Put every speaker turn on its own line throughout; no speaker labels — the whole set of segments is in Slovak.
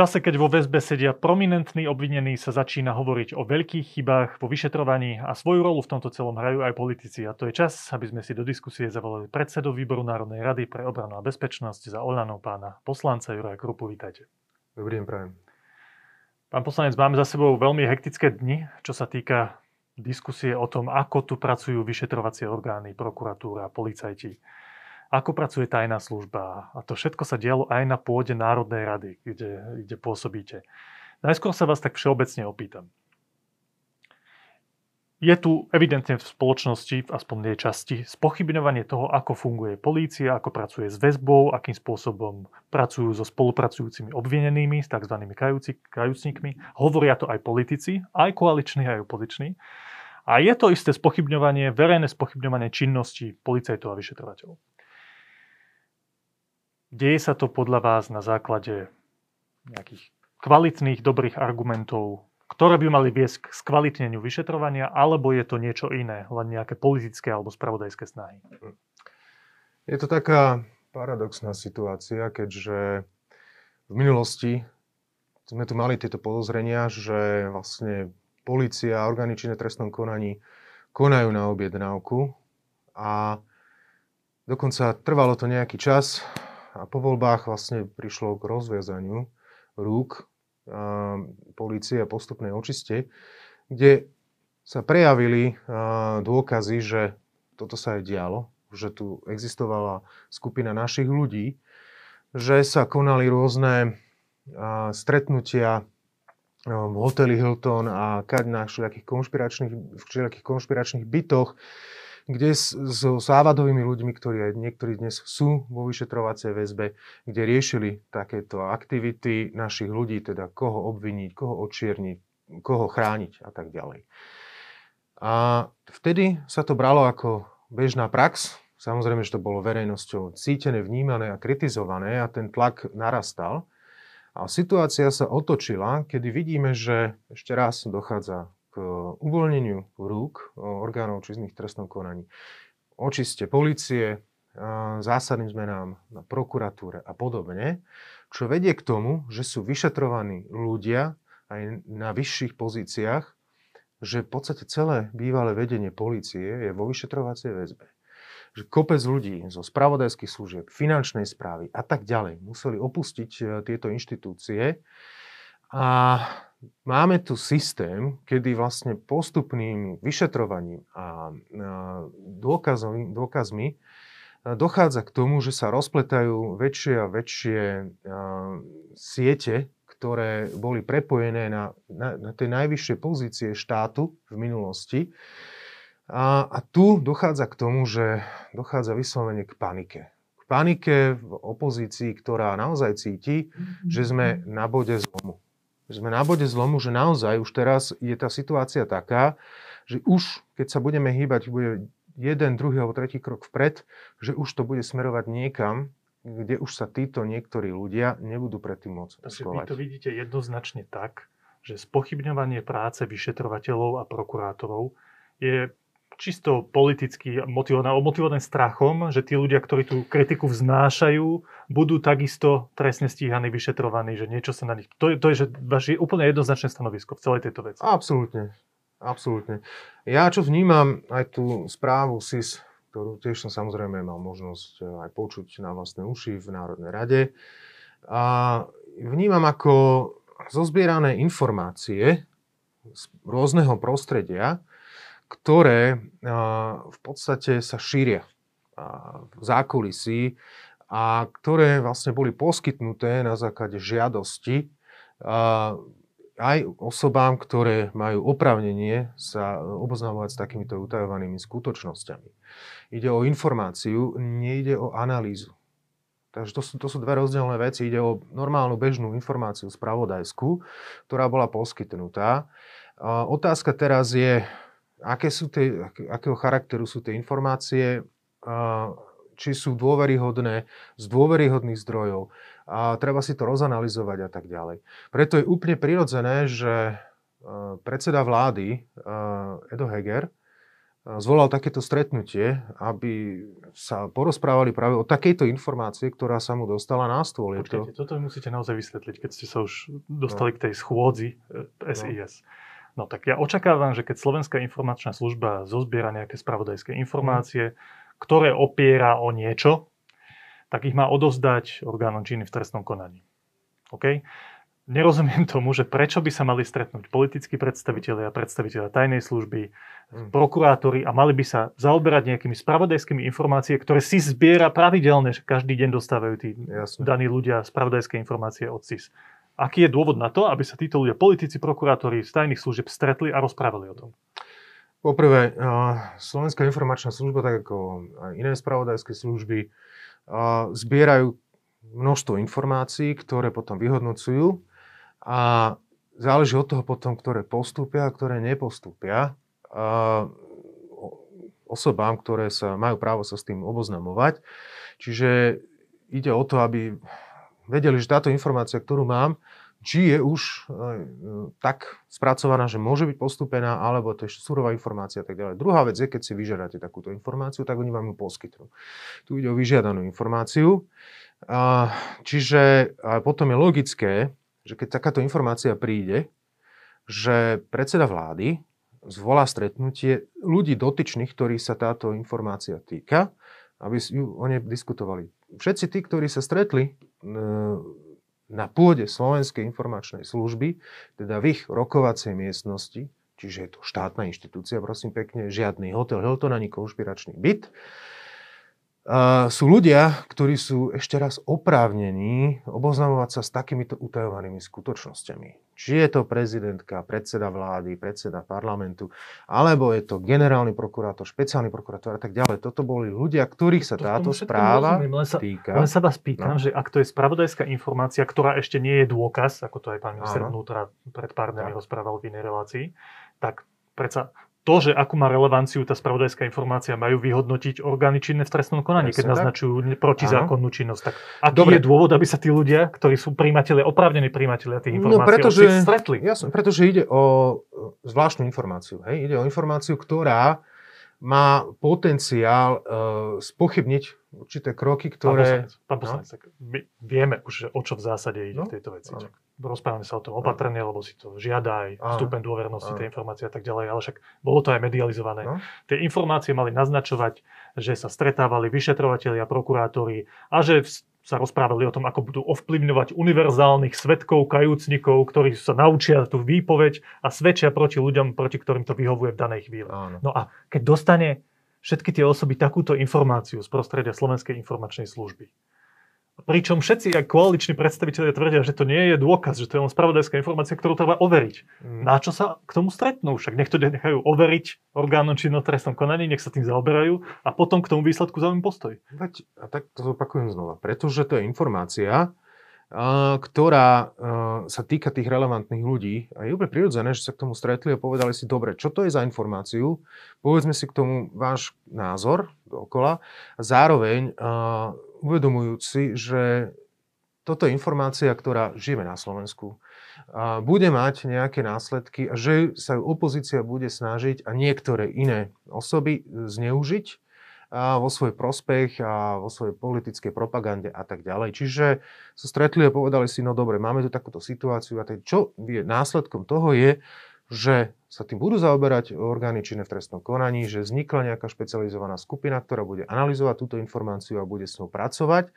čase, keď vo väzbe sedia prominentní obvinení, sa začína hovoriť o veľkých chybách vo vyšetrovaní a svoju rolu v tomto celom hrajú aj politici. A to je čas, aby sme si do diskusie zavolali predsedu výboru Národnej rady pre obranu a bezpečnosť za Olanou pána poslanca Juraja Krupu. Vítajte.
Dobrý deň, prajem.
Pán poslanec, máme za sebou veľmi hektické dni, čo sa týka diskusie o tom, ako tu pracujú vyšetrovacie orgány, prokuratúra, policajti ako pracuje tajná služba. A to všetko sa dialo aj na pôde Národnej rady, kde, kde pôsobíte. Najskôr sa vás tak všeobecne opýtam. Je tu evidentne v spoločnosti, aspoň v jej časti, spochybňovanie toho, ako funguje polícia, ako pracuje s väzbou, akým spôsobom pracujú so spolupracujúcimi obvinenými, s tzv. kajúcnikmi. Hovoria to aj politici, aj koaliční, aj opoziční. A je to isté spochybňovanie, verejné spochybňovanie činnosti policajtov a vyšetrovateľov. Deje sa to podľa vás na základe nejakých kvalitných, dobrých argumentov, ktoré by mali viesť k skvalitneniu vyšetrovania, alebo je to niečo iné, len nejaké politické alebo spravodajské snahy?
Je to taká paradoxná situácia, keďže v minulosti sme tu mali tieto podozrenia, že vlastne policia a orgány činné trestnom konaní konajú na objednávku a dokonca trvalo to nejaký čas, a po voľbách vlastne prišlo k rozviazaniu rúk polície a postupnej očiste, kde sa prejavili dôkazy, že toto sa aj dialo, že tu existovala skupina našich ľudí, že sa konali rôzne stretnutia v hoteli Hilton a kaď na všelijakých konšpiračných, všelijakých konšpiračných bytoch, kde s, so závadovými ľuďmi, ktorí aj niektorí dnes sú vo vyšetrovacej väzbe, kde riešili takéto aktivity našich ľudí, teda koho obviniť, koho očierniť, koho chrániť a tak ďalej. A vtedy sa to bralo ako bežná prax. Samozrejme, že to bolo verejnosťou cítené, vnímané a kritizované a ten tlak narastal. A situácia sa otočila, kedy vidíme, že ešte raz dochádza k uvoľneniu rúk orgánov činných trestnom konaní, očiste policie, zásadným zmenám na prokuratúre a podobne, čo vedie k tomu, že sú vyšetrovaní ľudia aj na vyšších pozíciách, že v podstate celé bývalé vedenie policie je vo vyšetrovacej väzbe. Že kopec ľudí zo spravodajských služieb, finančnej správy a tak ďalej museli opustiť e, tieto inštitúcie a máme tu systém, kedy vlastne postupným vyšetrovaním a dôkazmi, dôkazmi dochádza k tomu, že sa rozpletajú väčšie a väčšie siete, ktoré boli prepojené na, na, na tie najvyššie pozície štátu v minulosti. A, a tu dochádza k tomu, že dochádza vyslovene k panike. K panike v opozícii, ktorá naozaj cíti, že sme na bode zlomu že sme na bode zlomu, že naozaj už teraz je tá situácia taká, že už keď sa budeme hýbať, bude jeden, druhý alebo tretí krok vpred, že už to bude smerovať niekam, kde už sa títo niektorí ľudia nebudú predtým môcť
Takže vy to vidíte jednoznačne tak, že spochybňovanie práce vyšetrovateľov a prokurátorov je čisto politicky motivované, motivované strachom, že tí ľudia, ktorí tú kritiku vznášajú, budú takisto trestne stíhaní, vyšetrovaní, že niečo sa na nich... To je, to je že vaše úplne jednoznačné stanovisko v celej tejto veci.
Absolútne. Absolútne. Ja čo vnímam aj tú správu SIS, ktorú tiež som samozrejme mal možnosť eh, aj počuť na vlastné uši v Národnej rade, a vnímam ako zozbierané informácie z rôzneho prostredia, ktoré v podstate sa šíria v zákulisí a ktoré vlastne boli poskytnuté na základe žiadosti aj osobám, ktoré majú opravnenie sa oboznamovať s takýmito utajovanými skutočnosťami. Ide o informáciu, nejde o analýzu. Takže to sú, to sú dve rozdielne veci. Ide o normálnu bežnú informáciu spravodajskú, ktorá bola poskytnutá. Otázka teraz je, aké sú tie, akého charakteru sú tie informácie, či sú dôveryhodné, z dôveryhodných zdrojov. A treba si to rozanalizovať a tak ďalej. Preto je úplne prirodzené, že predseda vlády Edo Heger zvolal takéto stretnutie, aby sa porozprávali práve o takejto informácie, ktorá sa mu dostala na stôl.
Počkajte, to... toto musíte naozaj vysvetliť, keď ste sa už dostali no. k tej schôdzi SIS. No. No tak ja očakávam, že keď Slovenská informačná služba zozbiera nejaké spravodajské informácie, ktoré opiera o niečo, tak ich má odovzdať orgánom činy v trestnom konaní. OK? nerozumiem tomu, že prečo by sa mali stretnúť politickí predstavitelia, predstavitelia tajnej služby, hmm. prokurátori a mali by sa zaoberať nejakými spravodajskými informácie, ktoré si zbiera pravidelne, že každý deň dostávajú tí Jasne. daní ľudia spravodajské informácie od CIS. Aký je dôvod na to, aby sa títo ľudia, politici, prokurátori z tajných služieb stretli a rozprávali o tom?
Poprvé, Slovenská informačná služba, tak ako iné spravodajské služby, zbierajú množstvo informácií, ktoré potom vyhodnocujú a záleží od toho potom, ktoré postúpia a ktoré nepostúpia osobám, ktoré sa majú právo sa s tým oboznamovať. Čiže ide o to, aby vedeli, že táto informácia, ktorú mám, či je už tak spracovaná, že môže byť postúpená, alebo to je surová informácia a tak ďalej. Druhá vec je, keď si vyžiadate takúto informáciu, tak oni vám ju poskytnú. Tu ide o vyžiadanú informáciu. čiže potom je logické, že keď takáto informácia príde, že predseda vlády zvolá stretnutie ľudí dotyčných, ktorí sa táto informácia týka, aby ju o nej diskutovali. Všetci tí, ktorí sa stretli e, na pôde Slovenskej informačnej služby, teda v ich rokovacej miestnosti, čiže je to štátna inštitúcia, prosím pekne, žiadny hotel Hilton ani konšpiračný byt, sú ľudia, ktorí sú ešte raz oprávnení oboznamovať sa s takýmito utajovanými skutočnosťami. Či je to prezidentka, predseda vlády, predseda parlamentu, alebo je to generálny prokurátor, špeciálny prokurátor a tak ďalej. Toto boli ľudia, ktorých sa táto správa len
sa,
týka.
Len sa vás pýtam, no. že ak to je spravodajská informácia, ktorá ešte nie je dôkaz, ako to aj pán minister vnútra pred pár dňami rozprával v inej relácii, tak predsa to, že akú má relevanciu tá spravodajská informácia, majú vyhodnotiť orgány činné v trestnom konaní, keď naznačujú protizákonnú činnosť. Tak aký Dobre. je dôvod, aby sa tí ľudia, ktorí sú príjimatelia, oprávnení príjimatelia tých no, informácií, no, pretože, stretli?
Jasne, pretože ide o zvláštnu informáciu. Hej? Ide o informáciu, ktorá má potenciál uh, spochybniť určité kroky, ktoré...
Pán poslanec, no? pán poslanec my vieme už, o čo v zásade ide no? v tejto veci. No. Rozprávame sa o tom opatrne, lebo si to žiada aj stupeň dôvernosti tej informácie a tak ďalej, ale však bolo to aj medializované. No? Tie informácie mali naznačovať, že sa stretávali vyšetrovateľia, prokurátori a že sa rozprávali o tom, ako budú ovplyvňovať univerzálnych svetkov, kajúcnikov, ktorí sa naučia tú výpoveď a svedčia proti ľuďom, proti ktorým to vyhovuje v danej chvíli. Áno. No a keď dostane všetky tie osoby takúto informáciu z prostredia Slovenskej informačnej služby, Pričom všetci aj koaliční predstavitelia tvrdia, že to nie je dôkaz, že to je len spravodajská informácia, ktorú treba overiť. Mm. Na čo sa k tomu stretnú? Však nech to nechajú overiť orgánom činnom trestnom konaní, nech sa tým zaoberajú a potom k tomu výsledku zaujímavý postoj.
Veď, a tak to zopakujem znova. Pretože to je informácia, ktorá sa týka tých relevantných ľudí. A je úplne prirodzené, že sa k tomu stretli a povedali si, dobre, čo to je za informáciu, povedzme si k tomu váš názor dookola a zároveň uvedomujúci, že toto je informácia, ktorá žije na Slovensku, a bude mať nejaké následky a že sa opozícia bude snažiť a niektoré iné osoby zneužiť a vo svoj prospech a vo svojej politickej propagande a tak ďalej. Čiže sa stretli a povedali si, no dobre, máme tu takúto situáciu a teď čo je následkom toho je, že sa tým budú zaoberať orgány činné v trestnom konaní, že vznikla nejaká špecializovaná skupina, ktorá bude analyzovať túto informáciu a bude s ňou pracovať,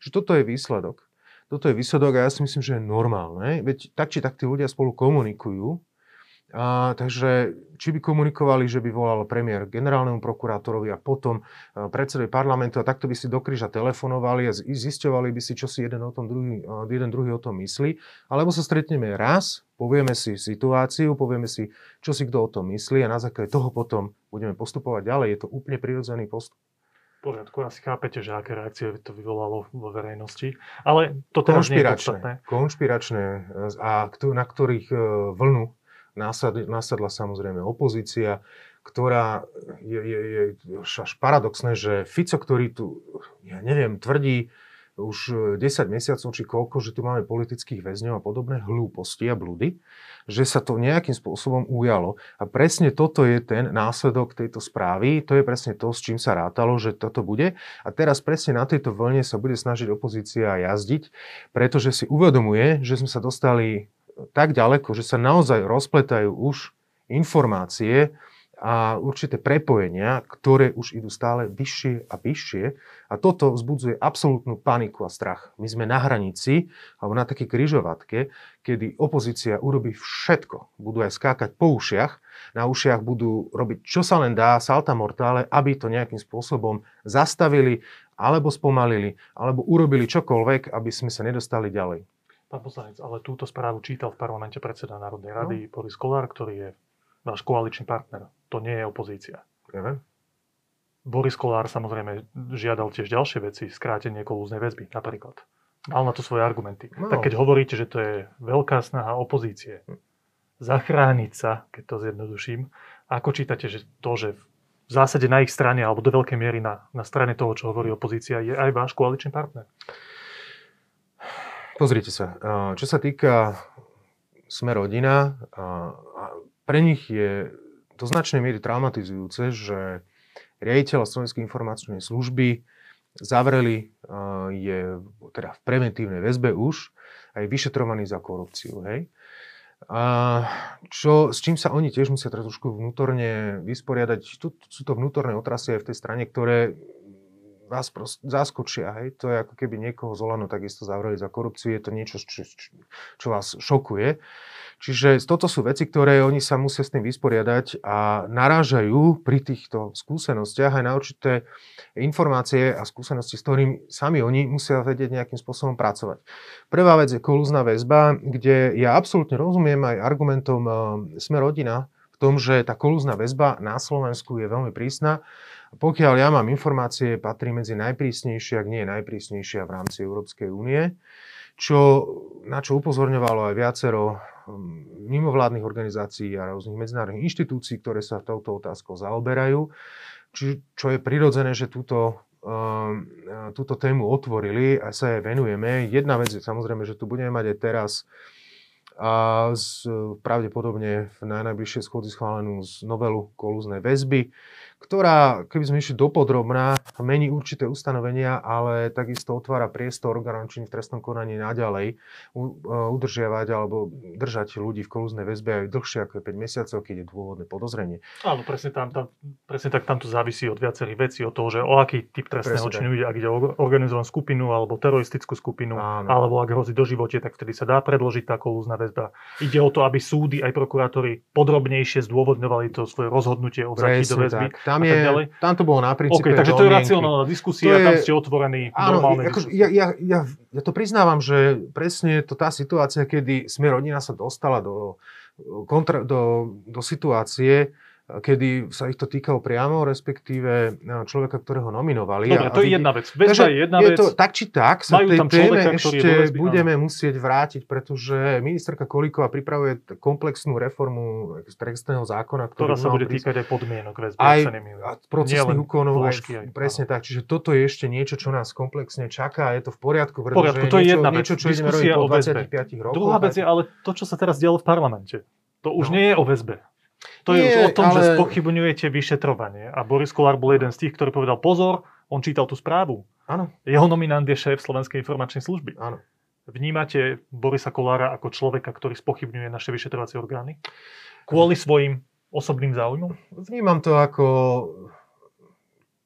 že toto je výsledok. Toto je výsledok a ja si myslím, že je normálne. Veď tak či tak tí ľudia spolu komunikujú a, takže či by komunikovali, že by volal premiér generálnemu prokurátorovi a potom predsedovi parlamentu a takto by si do kríža telefonovali a zisťovali by si, čo si jeden, o tom druhý, jeden druhý o tom myslí. Alebo sa stretneme raz, povieme si situáciu, povieme si, čo si kto o tom myslí a na základe toho potom budeme postupovať ďalej. Je to úplne prirodzený postup.
Poriadku, asi chápete, že aké reakcie to vyvolalo vo verejnosti. Ale to teraz nie je
Konšpiračné, a na ktorých e, vlnu nasadla samozrejme opozícia, ktorá je, je, je až paradoxné, že Fico, ktorý tu, ja neviem, tvrdí, už 10 mesiacov či koľko, že tu máme politických väzňov a podobné hlúposti a blúdy, že sa to nejakým spôsobom ujalo. A presne toto je ten následok tejto správy, to je presne to, s čím sa rátalo, že toto bude. A teraz presne na tejto vlne sa bude snažiť opozícia jazdiť, pretože si uvedomuje, že sme sa dostali tak ďaleko, že sa naozaj rozpletajú už informácie, a určité prepojenia, ktoré už idú stále vyššie a vyššie. A toto vzbudzuje absolútnu paniku a strach. My sme na hranici, alebo na takej kryžovatke, kedy opozícia urobí všetko. Budú aj skákať po ušiach, na ušiach budú robiť čo sa len dá, salta mortále, aby to nejakým spôsobom zastavili, alebo spomalili, alebo urobili čokoľvek, aby sme sa nedostali ďalej.
Pán poslanec, ale túto správu čítal v parlamente predseda Národnej rady no. Boris Kolár, ktorý je váš koaličný partner. To nie je opozícia.
Ja
Boris Kolár samozrejme žiadal tiež ďalšie veci, skrátenie kolúznej väzby napríklad. Mal na to svoje argumenty. No. Tak keď hovoríte, že to je veľká snaha opozície zachrániť sa, keď to zjednoduším, ako čítate, že to, že v zásade na ich strane, alebo do veľkej miery na, na strane toho, čo hovorí opozícia, je aj váš koaličný partner?
Pozrite sa, čo sa týka sme rodina, pre nich je do značnej miery traumatizujúce, že riaditeľ Slovenskej informačnej služby zavreli, je teda v preventívnej väzbe už, aj vyšetrovaný za korupciu. Hej? A čo, s čím sa oni tiež musia teraz trošku vnútorne vysporiadať. Tu sú to vnútorné otrasy aj v tej strane, ktoré vás prost, zaskočia. Hej? To je ako keby niekoho z Olano takisto zavreli za korupciu. Je to niečo, čo, čo, vás šokuje. Čiže toto sú veci, ktoré oni sa musia s tým vysporiadať a narážajú pri týchto skúsenostiach aj na určité informácie a skúsenosti, s ktorými sami oni musia vedieť nejakým spôsobom pracovať. Prvá vec je kolúzna väzba, kde ja absolútne rozumiem aj argumentom uh, Sme rodina v tom, že tá kolúzna väzba na Slovensku je veľmi prísna. Pokiaľ ja mám informácie, patrí medzi najprísnejšie, ak nie najprísnejšia v rámci Európskej únie čo, na čo upozorňovalo aj viacero um, mimovládnych organizácií a rôznych medzinárodných inštitúcií, ktoré sa touto otázkou zaoberajú. Či, čo je prirodzené, že túto, um, túto tému otvorili a sa jej venujeme. Jedna vec je samozrejme, že tu budeme mať aj teraz a z, pravdepodobne v najbližšej schôdzi schválenú z novelu kolúznej väzby ktorá, keby sme išli dopodrobná, mení určité ustanovenia, ale takisto otvára priestor orgánom v trestnom konaní naďalej e, udržiavať alebo držať ľudí v kolúznej väzbe aj dlhšie ako 5 mesiacov, keď je dôvodné podozrenie.
Áno, presne, tam, tam, presne tak tam to závisí od viacerých vecí, od toho, že o aký typ trestného činu ide, ak ide o organizovanú skupinu alebo teroristickú skupinu, Áno. alebo ak hrozí do živote, tak vtedy sa dá predložiť tá kolúzna väzba. Ide o to, aby súdy aj prokurátori podrobnejšie zdôvodňovali to svoje rozhodnutie o vzatí do väzby.
Tak. Tam, je, tam to bolo na princípe.
Okay, takže to je racionálna diskusia, je, tam ste otvorení áno,
akože ja, ja, ja, ja to priznávam, že presne to tá situácia, kedy sme rodina sa dostala do, kontra, do, do situácie, kedy sa ich to týkalo priamo, respektíve e, človeka, ktorého nominovali.
Dobre, a, to je jedna vec. Väzba je jedna
je
vec.
To, tak či tak sa tej téme ešte budeme áno. musieť vrátiť, pretože ministerka Kolíková pripravuje komplexnú reformu trestného zákona,
ktorá sa bude týkať aj podmienok väzby.
Aj procesných úkonov. Aj, presne áno. tak. Čiže toto je ešte niečo, čo nás komplexne čaká. Je to v poriadku,
pretože poriadku, to je
niečo,
jedna
niečo, čo ideme robiť po 25 rokoch.
Druhá vec je ale to, čo sa teraz dialo v parlamente. To už no. nie je o väzbe. To je Nie, už o tom, ale... že spochybňujete vyšetrovanie. A Boris Kolár bol jeden z tých, ktorý povedal pozor, on čítal tú správu.
Áno.
Jeho nominant je šéf Slovenskej informačnej služby.
Áno.
Vnímate Borisa Kolára ako človeka, ktorý spochybňuje naše vyšetrovacie orgány? Kvôli svojim osobným záujmom?
Vnímam to ako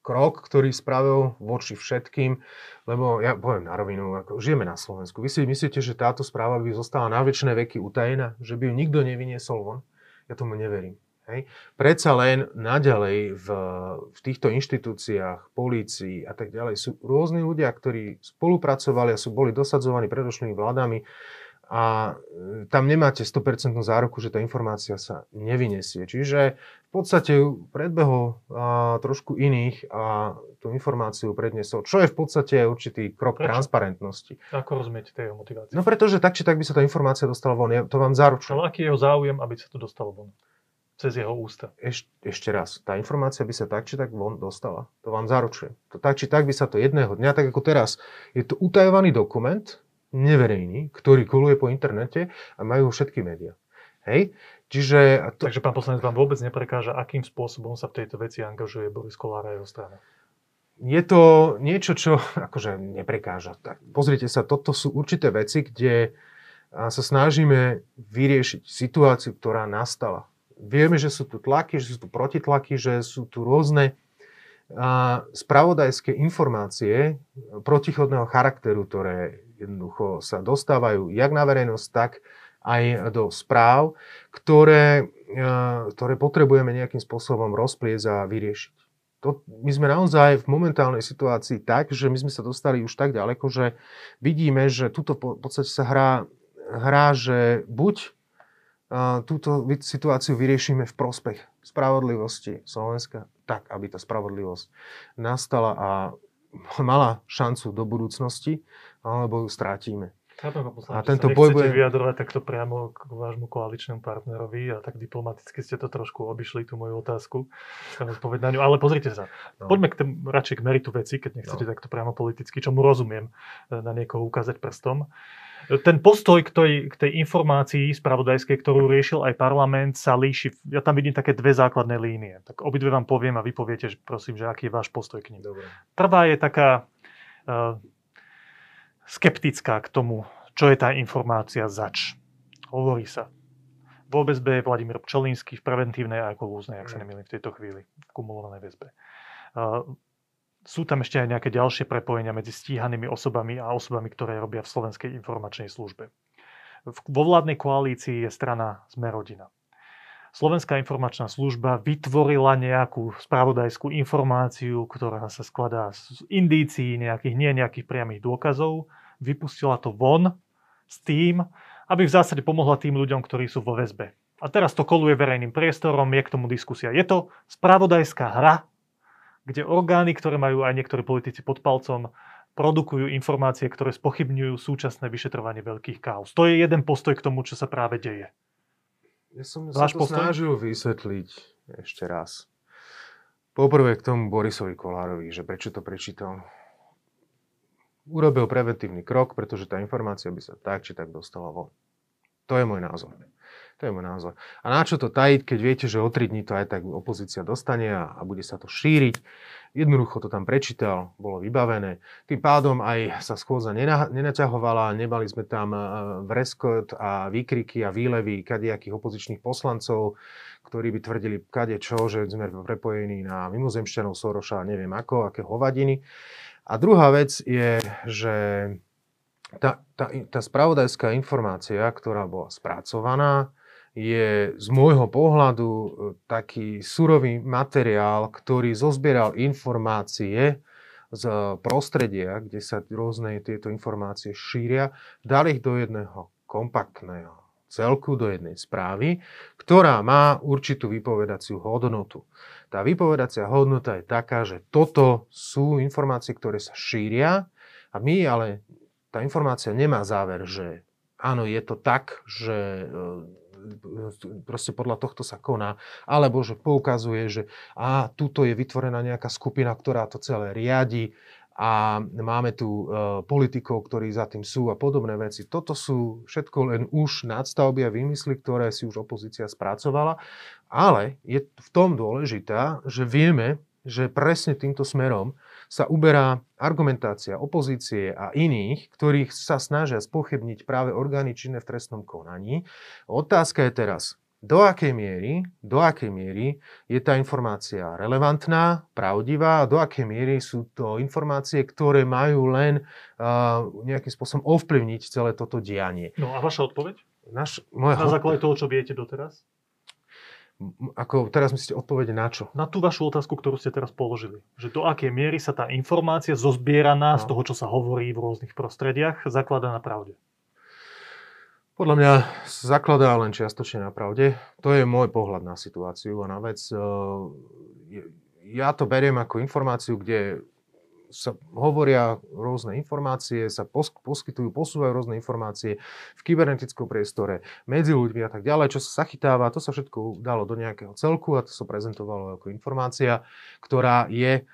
krok, ktorý spravil voči všetkým, lebo ja poviem na rovinu, ako žijeme na Slovensku. Vy si myslíte, že táto správa by zostala na väčšie veky utajená? Že by ju nikto nevyniesol von? Ja tomu neverím. Hej. Predsa len naďalej v, v týchto inštitúciách, polícii a tak ďalej sú rôzni ľudia, ktorí spolupracovali a sú boli dosadzovaní predošlými vládami a e, tam nemáte 100% záruku, že tá informácia sa nevyniesie. Čiže v podstate predbehol a, trošku iných a tú informáciu predniesol, čo je v podstate určitý krok Prečo? transparentnosti.
Ako rozumieť tej motivácie?
No pretože tak či tak by sa tá informácia dostala von, ja to vám zaručujem.
Ale aký je jeho záujem, aby sa to dostalo von? Cez jeho ústa.
Eš, ešte raz, tá informácia by sa tak či tak von dostala. To vám zaručujem. To, tak či tak by sa to jedného dňa, tak ako teraz, je to utajovaný dokument, neverejný, ktorý koluje po internete a majú všetky médiá. Hej? Čiže...
To... Takže pán poslanec vám vôbec neprekáža, akým spôsobom sa v tejto veci angažuje Boris Kolár a jeho strana?
Je to niečo, čo akože neprekáža. Tak, pozrite sa, toto sú určité veci, kde sa snažíme vyriešiť situáciu, ktorá nastala. Vieme, že sú tu tlaky, že sú tu protitlaky, že sú tu rôzne spravodajské informácie protichodného charakteru, ktoré jednoducho sa dostávajú jak na verejnosť, tak aj do správ, ktoré, ktoré potrebujeme nejakým spôsobom rozpliesť a vyriešiť. To, my sme naozaj v momentálnej situácii tak, že my sme sa dostali už tak ďaleko, že vidíme, že tuto v podstate sa hrá hrá, že buď túto situáciu vyriešime v prospech spravodlivosti Slovenska, tak, aby tá spravodlivosť nastala a mala šancu do budúcnosti, alebo ju strátime.
a tento boj bude... vyjadrovať takto priamo k vášmu koaličnému partnerovi a tak diplomaticky ste to trošku obišli, tú moju otázku, na ňu. Ale pozrite sa, no. poďme k tém, radšej k meritu veci, keď nechcete no. takto priamo politicky, čomu rozumiem, e, na niekoho ukázať prstom ten postoj k tej, k tej informácii spravodajskej, ktorú riešil aj parlament, sa líši. Ja tam vidím také dve základné línie. Tak obidve vám poviem a vy poviete, že prosím, že aký je váš postoj k nim. Dobre. Prvá je taká uh, skeptická k tomu, čo je tá informácia zač. Hovorí sa. V OBSB je Vladimír Pčelínsky v preventívnej a ekolúznej, ak sa nemýlim v tejto chvíli, kumulovanej väzbe. Uh, sú tam ešte aj nejaké ďalšie prepojenia medzi stíhanými osobami a osobami, ktoré robia v Slovenskej informačnej službe. Vo vládnej koalícii je strana Zmerodina. Slovenská informačná služba vytvorila nejakú spravodajskú informáciu, ktorá sa skladá z indícií, nejakých, nie nejakých priamých dôkazov. Vypustila to von s tým, aby v zásade pomohla tým ľuďom, ktorí sú vo väzbe. A teraz to koluje verejným priestorom, je k tomu diskusia. Je to spravodajská hra, kde orgány, ktoré majú aj niektorí politici pod palcom, produkujú informácie, ktoré spochybňujú súčasné vyšetrovanie veľkých káuz. To je jeden postoj k tomu, čo sa práve deje.
Ja som sa to postoj? snažil vysvetliť ešte raz. Poprvé k tomu Borisovi Kolárovi, že prečo to prečítal. Urobil preventívny krok, pretože tá informácia by sa tak či tak dostala von. To je môj názor. To je môj názor. A na čo to tajiť, keď viete, že o 3 dní to aj tak opozícia dostane a, a bude sa to šíriť. Jednoducho to tam prečítal, bolo vybavené. Tým pádom aj sa schôdza nena, nenaťahovala, nemali sme tam e, vreskot a výkriky a výlevy kadejakých opozičných poslancov, ktorí by tvrdili kade čo, že sme prepojení na mimozemšťanov Soroša, neviem ako, aké hovadiny. A druhá vec je, že tá, tá, tá spravodajská informácia, ktorá bola spracovaná, je z môjho pohľadu e, taký surový materiál, ktorý zozbieral informácie z prostredia, kde sa rôzne tieto informácie šíria, dal ich do jedného kompaktného celku, do jednej správy, ktorá má určitú vypovedaciu hodnotu. Tá vypovedacia hodnota je taká, že toto sú informácie, ktoré sa šíria a my ale, tá informácia nemá záver, že áno, je to tak, že e, proste podľa tohto sa koná, alebo že poukazuje, že a tuto je vytvorená nejaká skupina, ktorá to celé riadi a máme tu e, politikov, ktorí za tým sú a podobné veci. Toto sú všetko len už nadstavby a výmysly, ktoré si už opozícia spracovala, ale je v tom dôležitá, že vieme, že presne týmto smerom sa uberá argumentácia opozície a iných, ktorých sa snažia spochybniť práve orgány činné v trestnom konaní. Otázka je teraz, do akej miery, do akej miery je tá informácia relevantná, pravdivá a do akej miery sú to informácie, ktoré majú len uh, nejakým spôsobom ovplyvniť celé toto dianie.
No a vaša odpoveď? Naš, moja Na základe toho, čo viete doteraz?
Ako teraz myslíte odpovede na čo?
Na tú vašu otázku, ktorú ste teraz položili. Že do akej miery sa tá informácia zozbieraná no. z toho, čo sa hovorí v rôznych prostrediach, zakladá na pravde?
Podľa mňa zakladá len čiastočne na pravde. To je môj pohľad na situáciu a na vec. Eh, ja to beriem ako informáciu, kde sa hovoria rôzne informácie, sa poskytujú, posúvajú rôzne informácie v kybernetickom priestore, medzi ľuďmi a tak ďalej, čo sa zachytáva, to sa všetko dalo do nejakého celku a to sa prezentovalo ako informácia, ktorá je,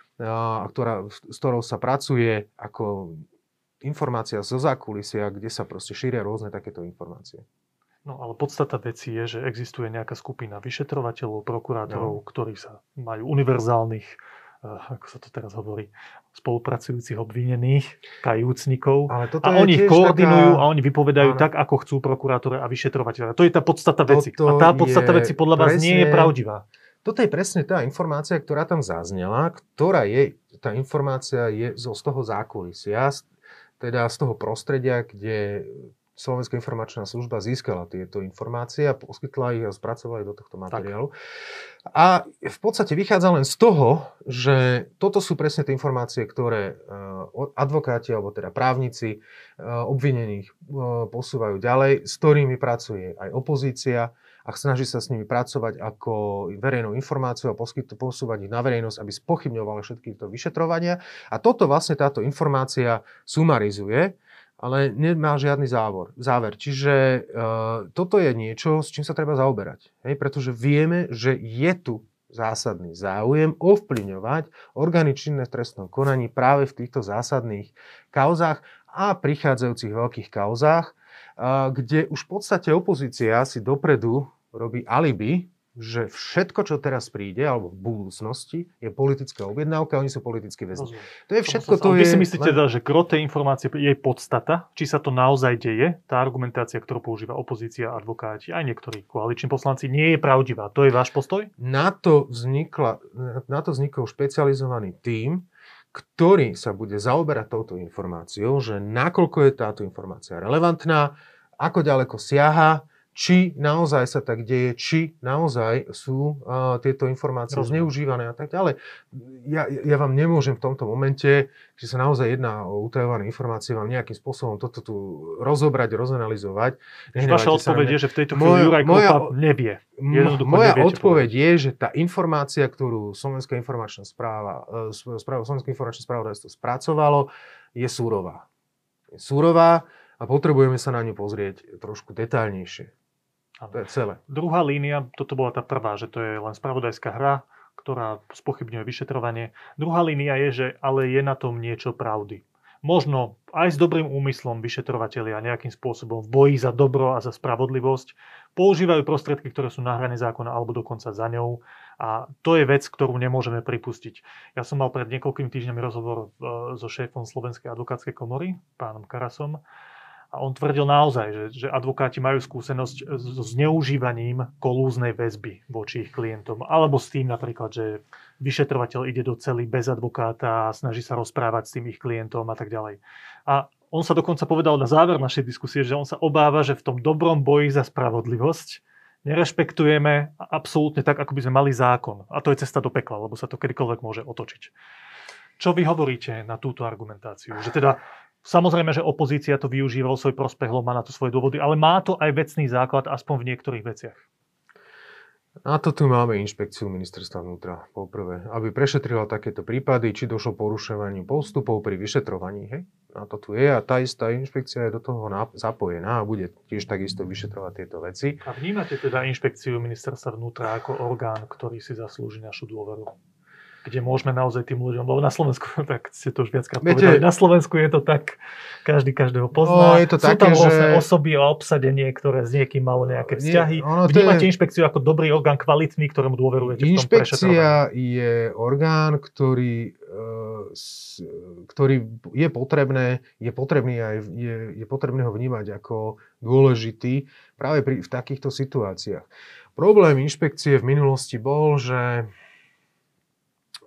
ktorá, s ktorou sa pracuje ako informácia zo zákulisia, kde sa proste šíria rôzne takéto informácie.
No ale podstata veci je, že existuje nejaká skupina vyšetrovateľov, prokurátorov, no. ktorí sa majú univerzálnych, ako sa to teraz hovorí, spolupracujúcich obvinených, kajúcnikov. Ale toto a oni ich koordinujú taká... a oni vypovedajú ale... tak, ako chcú prokurátore a vyšetrovateľe. To je tá podstata veci. A tá podstata veci podľa vás presne... nie je pravdivá.
Toto je presne tá informácia, ktorá tam zaznela, ktorá je, tá informácia je zo, z toho zákulisia, teda z toho prostredia, kde Slovenská informačná služba získala tieto informácie a poskytla ich a spracovala ich do tohto materiálu. Tak. A v podstate vychádza len z toho, že toto sú presne tie informácie, ktoré eh, advokáti alebo teda právnici eh, obvinených eh, posúvajú ďalej, s ktorými pracuje aj opozícia a snaží sa s nimi pracovať ako verejnou informáciu a posúvať ich na verejnosť, aby spochybňovali všetky to vyšetrovania. A toto vlastne táto informácia sumarizuje ale nemá žiadny závor, záver. Čiže uh, toto je niečo, s čím sa treba zaoberať. Hej? Pretože vieme, že je tu zásadný záujem ovplyvňovať orgány činné v konaní práve v týchto zásadných kauzách a prichádzajúcich veľkých kauzách, uh, kde už v podstate opozícia si dopredu robí alibi, že všetko, čo teraz príde, alebo v budúcnosti, je politická objednávka a oni sú politicky väzni. To je všetko, to,
je... Vy si myslíte, len... že gro tej informácie je podstata, či sa to naozaj deje, tá argumentácia, ktorú používa opozícia, advokáti, aj niektorí koaliční poslanci, nie je pravdivá. To je váš postoj?
Na to, vznikla, na to vznikol špecializovaný tím, ktorý sa bude zaoberať touto informáciou, že nakoľko je táto informácia relevantná, ako ďaleko siaha, či naozaj sa tak deje, či naozaj sú uh, tieto informácie Rozumiem. zneužívané a tak ďalej. Ja, ja vám nemôžem v tomto momente, že sa naozaj jedná o utajované informácie, vám nejakým spôsobom toto tu rozobrať, rozanalizovať.
Vaša odpoveď je, že v tejto chvíli Juraj moja, nevie.
Moja odpoveď je, že tá informácia, ktorú Slovenská informačná správa, uh, správa Slovenská informačná správa spracovalo, je súrová. Je súrová a potrebujeme sa na ňu pozrieť trošku detaľnejšie. To je celé.
Druhá línia, toto bola tá prvá, že to je len spravodajská hra, ktorá spochybňuje vyšetrovanie. Druhá línia je, že ale je na tom niečo pravdy. Možno aj s dobrým úmyslom vyšetrovateľia nejakým spôsobom v boji za dobro a za spravodlivosť používajú prostriedky, ktoré sú na hrane zákona alebo dokonca za ňou. A to je vec, ktorú nemôžeme pripustiť. Ja som mal pred niekoľkými týždňami rozhovor e, so šéfom Slovenskej advokátskej komory, pánom Karasom, a on tvrdil naozaj, že, že advokáti majú skúsenosť so zneužívaním kolúznej väzby voči ich klientom. Alebo s tým napríklad, že vyšetrovateľ ide do cely bez advokáta a snaží sa rozprávať s tým ich klientom a tak ďalej. A on sa dokonca povedal na záver našej diskusie, že on sa obáva, že v tom dobrom boji za spravodlivosť nerešpektujeme absolútne tak, ako by sme mali zákon. A to je cesta do pekla, lebo sa to kedykoľvek môže otočiť. Čo vy hovoríte na túto argumentáciu? Že teda Samozrejme, že opozícia to využíva svoj prospech, má na to svoje dôvody, ale má to aj vecný základ, aspoň v niektorých veciach.
Na to tu máme inšpekciu ministerstva vnútra, poprvé, aby prešetrila takéto prípady, či došlo porušovaniu postupov pri vyšetrovaní. Hej? Na to tu je a tá istá inšpekcia je do toho zapojená a bude tiež takisto vyšetrovať tieto veci.
A vnímate teda inšpekciu ministerstva vnútra ako orgán, ktorý si zaslúži našu dôveru? Kde môžeme naozaj tým ľuďom, lebo na Slovensku, tak ste to už viackrát Viete, povedali, na Slovensku je to tak, každý každého pozná. No, je to Sú také, tam že... osoby a obsadenie, ktoré s niekým malo nejaké vzťahy. Nie, Vnímate je... inšpekciu ako dobrý orgán, kvalitný, ktorému dôverujete
Inšpekcia je orgán, ktorý, e, ktorý je potrebné, je potrebný aj, je, je potrebné ho vnímať ako dôležitý práve pri, v takýchto situáciách. Problém inšpekcie v minulosti bol, že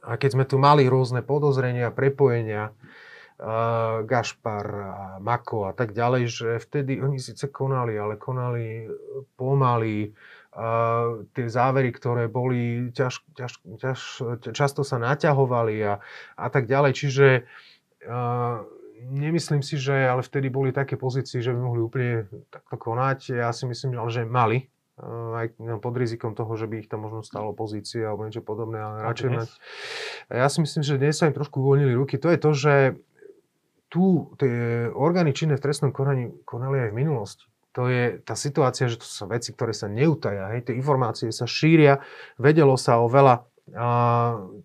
a keď sme tu mali rôzne podozrenia, prepojenia, uh, Gašpar, Mako a tak ďalej, že vtedy oni síce konali, ale konali pomaly. Uh, tie závery, ktoré boli, ťaž, ťaž, ťaž, často sa naťahovali a, a tak ďalej. Čiže uh, nemyslím si, že ale vtedy boli také pozície, že by mohli úplne takto konať. Ja si myslím, že mali aj pod rizikom toho, že by ich tam možno stalo pozície alebo niečo podobné, ale radšej mať... Ja si myslím, že dnes sa im trošku uvoľnili ruky. To je to, že tu tie orgány činné v trestnom konaní konali aj v minulosti. To je tá situácia, že to sú veci, ktoré sa neutaja. Hej. Tie informácie sa šíria. Vedelo sa o veľa a,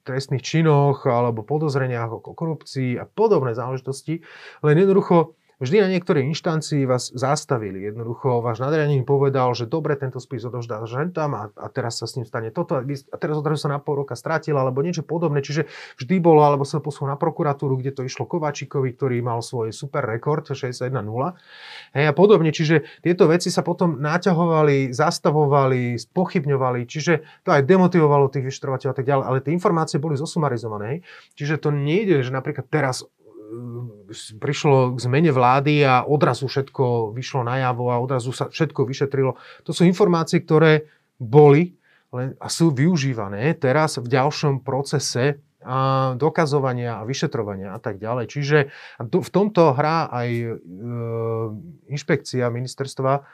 trestných činoch alebo podozreniach o korupcii a podobné záležitosti. Len jednoducho vždy na niektorej inštancii vás zastavili. Jednoducho váš nadriadený povedal, že dobre, tento spis odovzdá že tam a, a teraz sa s ním stane toto a teraz odrazu sa na pol roka stratil alebo niečo podobné. Čiže vždy bolo, alebo sa poslal na prokuratúru, kde to išlo Kovačíkovi, ktorý mal svoj super rekord 61-0 hej, a podobne. Čiže tieto veci sa potom naťahovali, zastavovali, spochybňovali, čiže to aj demotivovalo tých vyšetrovateľov a tak ďalej, ale tie informácie boli zosumarizované. Čiže to nejde, že napríklad teraz prišlo k zmene vlády a odrazu všetko vyšlo najavo a odrazu sa všetko vyšetrilo. To sú informácie, ktoré boli a sú využívané teraz v ďalšom procese a dokazovania a vyšetrovania a tak ďalej. Čiže v tomto hrá aj e, inšpekcia ministerstva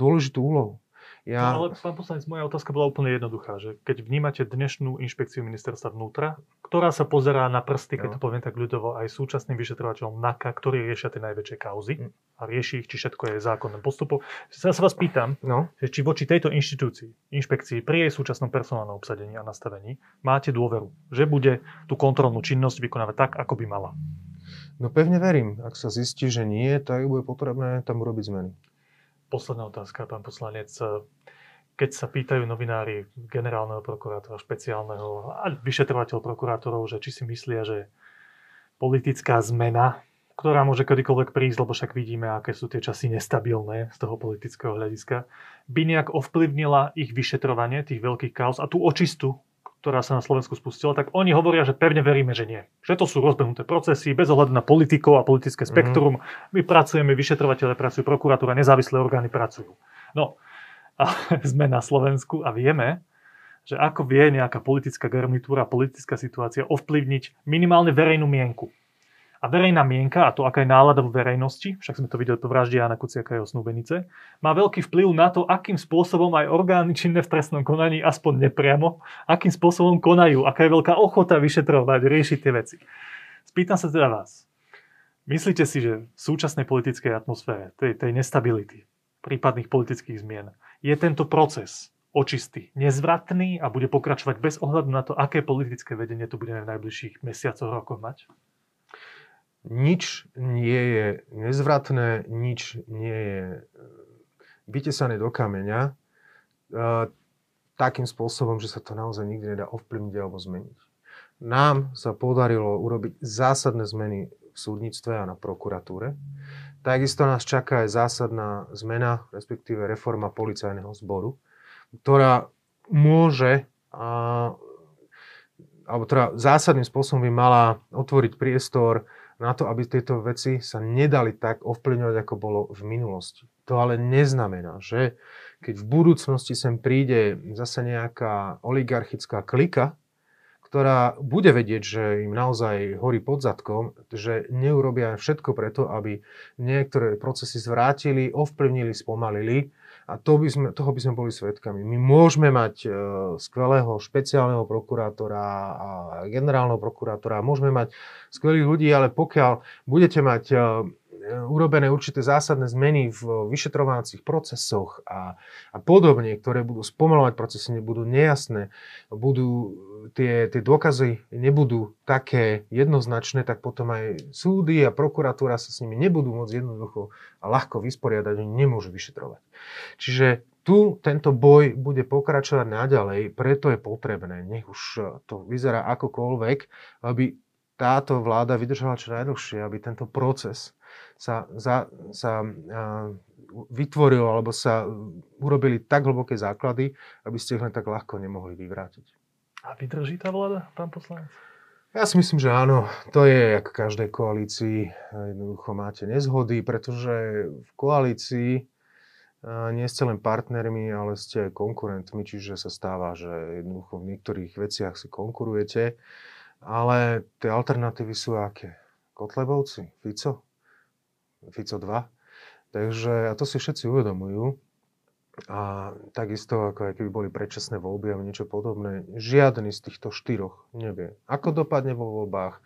dôležitú úlohu.
Ja... No, ale pán poslanec, moja otázka bola úplne jednoduchá, že keď vnímate dnešnú inšpekciu ministerstva vnútra, ktorá sa pozerá na prsty, keď no. to poviem tak ľudovo, aj súčasným vyšetrovateľom NAKA, ktorí riešia tie najväčšie kauzy mm. a rieši ich, či všetko je zákonným postupom. Ja sa vás pýtam, no. že či voči tejto inštitúcii, inšpekcii, pri jej súčasnom personálnom obsadení a nastavení, máte dôveru, že bude tú kontrolnú činnosť vykonávať tak, ako by mala.
No pevne verím. Ak sa zistí, že nie, tak bude potrebné tam urobiť zmeny.
Posledná otázka, pán poslanec. Keď sa pýtajú novinári generálneho prokurátora, špeciálneho a vyšetrovateľ prokurátorov, že či si myslia, že politická zmena, ktorá môže kedykoľvek prísť, lebo však vidíme, aké sú tie časy nestabilné z toho politického hľadiska, by nejak ovplyvnila ich vyšetrovanie tých veľkých kaos a tú očistu, ktorá sa na Slovensku spustila, tak oni hovoria, že pevne veríme, že nie. Že to sú rozbehnuté procesy, bez ohľadu na politikov a politické mhm. spektrum. Mm-hmm. My pracujeme, vyšetrovateľe pracujú, prokuratúra, nezávislé orgány pracujú. No, a sme na Slovensku a vieme, že ako vie nejaká politická garnitúra, politická situácia ovplyvniť minimálne verejnú mienku. A verejná mienka, a to aká je nálada v verejnosti, však sme to videli po vražde Jana Kuciaka a jeho snúbenice, má veľký vplyv na to, akým spôsobom aj orgány činné v trestnom konaní, aspoň nepriamo, akým spôsobom konajú, aká je veľká ochota vyšetrovať, riešiť tie veci. Spýtam sa teda vás. Myslíte si, že v súčasnej politickej atmosfére, tej, tej nestability, prípadných politických zmien, je tento proces očistý, nezvratný a bude pokračovať bez ohľadu na to, aké politické vedenie tu budeme v najbližších mesiacoch, rokoch mať?
Nič nie je nezvratné, nič nie je e, vytesané do kameňa e, takým spôsobom, že sa to naozaj nikdy nedá ovplyvniť alebo zmeniť. Nám sa podarilo urobiť zásadné zmeny v súdnictve a na prokuratúre. Takisto nás čaká aj zásadná zmena, respektíve reforma policajného zboru, ktorá môže a, alebo teda zásadným spôsobom by mala otvoriť priestor na to, aby tieto veci sa nedali tak ovplyvňovať, ako bolo v minulosti. To ale neznamená, že keď v budúcnosti sem príde zase nejaká oligarchická klika, ktorá bude vedieť, že im naozaj horí pod zadkom, že neurobia všetko preto, aby niektoré procesy zvrátili, ovplyvnili, spomalili a to by sme, toho by sme boli svetkami. My môžeme mať e, skvelého špeciálneho prokurátora a generálneho prokurátora, môžeme mať skvelých ľudí, ale pokiaľ budete mať e, urobené určité zásadné zmeny v vyšetrovacích procesoch a, a podobne, ktoré budú spomalovať procesy, nebudú nejasné, budú tie, tie dôkazy nebudú také jednoznačné, tak potom aj súdy a prokuratúra sa s nimi nebudú môcť jednoducho a ľahko vysporiadať, oni nemôžu vyšetrovať. Čiže tu tento boj bude pokračovať naďalej, preto je potrebné, nech už to vyzerá akokoľvek, aby táto vláda vydržala čo najdlhšie, aby tento proces sa, za, sa vytvoril alebo sa urobili tak hlboké základy, aby ste ich len tak ľahko nemohli vyvrátiť.
A vydrží tá vláda, pán poslanec?
Ja si myslím, že áno. To je ako každej koalícii. Jednoducho máte nezhody, pretože v koalícii nie ste len partnermi, ale ste aj konkurentmi, čiže sa stáva, že jednoducho v niektorých veciach si konkurujete. Ale tie alternatívy sú aké? Kotlebovci, Fico, Fico 2. Takže, a to si všetci uvedomujú. a takisto ako aj keby boli predčasné voľby alebo niečo podobné, žiadny z týchto štyroch nevie, ako dopadne vo voľbách,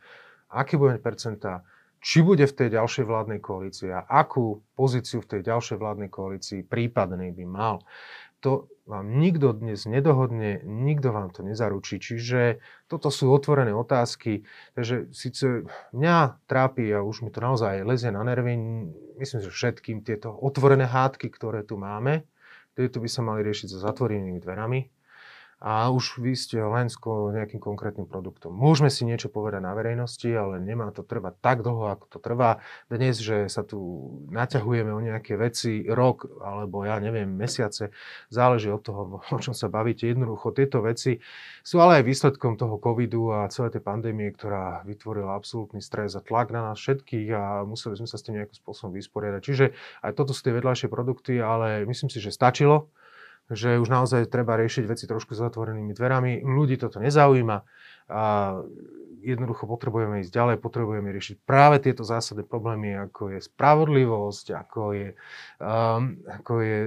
aké bude percentá, či bude v tej ďalšej vládnej koalícii a akú pozíciu v tej ďalšej vládnej koalícii prípadnej by mal. To vám nikto dnes nedohodne, nikto vám to nezaručí. Čiže toto sú otvorené otázky. Takže síce mňa trápi a už mi to naozaj lezie na nervy, myslím, že všetkým tieto otvorené hádky, ktoré tu máme, tieto by sa mali riešiť za zatvorenými dverami a už vy ste len s nejakým konkrétnym produktom. Môžeme si niečo povedať na verejnosti, ale nemá to trvať tak dlho, ako to trvá dnes, že sa tu naťahujeme o nejaké veci rok alebo ja neviem, mesiace. Záleží od toho, o čom sa bavíte. Jednoducho tieto veci sú ale aj výsledkom toho covidu a celej tej pandémie, ktorá vytvorila absolútny stres a tlak na nás všetkých a museli sme sa s tým nejakým spôsobom vysporiadať. Čiže aj toto sú tie vedľajšie produkty, ale myslím si, že stačilo že už naozaj treba riešiť veci trošku zatvorenými dverami. Ľudí toto nezaujíma a jednoducho potrebujeme ísť ďalej, potrebujeme riešiť práve tieto zásadné problémy, ako je spravodlivosť, ako je, um, ako je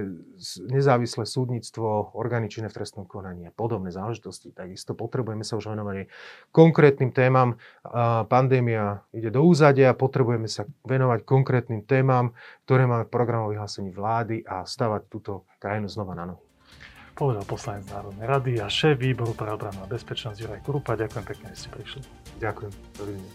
nezávislé súdnictvo, orgány činné v trestnom konaní a podobné záležitosti. Takisto potrebujeme sa už venovať konkrétnym témam. Uh, pandémia ide do úzadia, potrebujeme sa venovať konkrétnym témam, ktoré máme v programovom vyhlásení vlády a stavať túto krajinu znova na nohy
povedal poslanec Národnej rady a šéf výboru pre obranu a bezpečnosť Juraj Kurupa. Ďakujem pekne, že ste prišli.
Ďakujem. Dovidenia.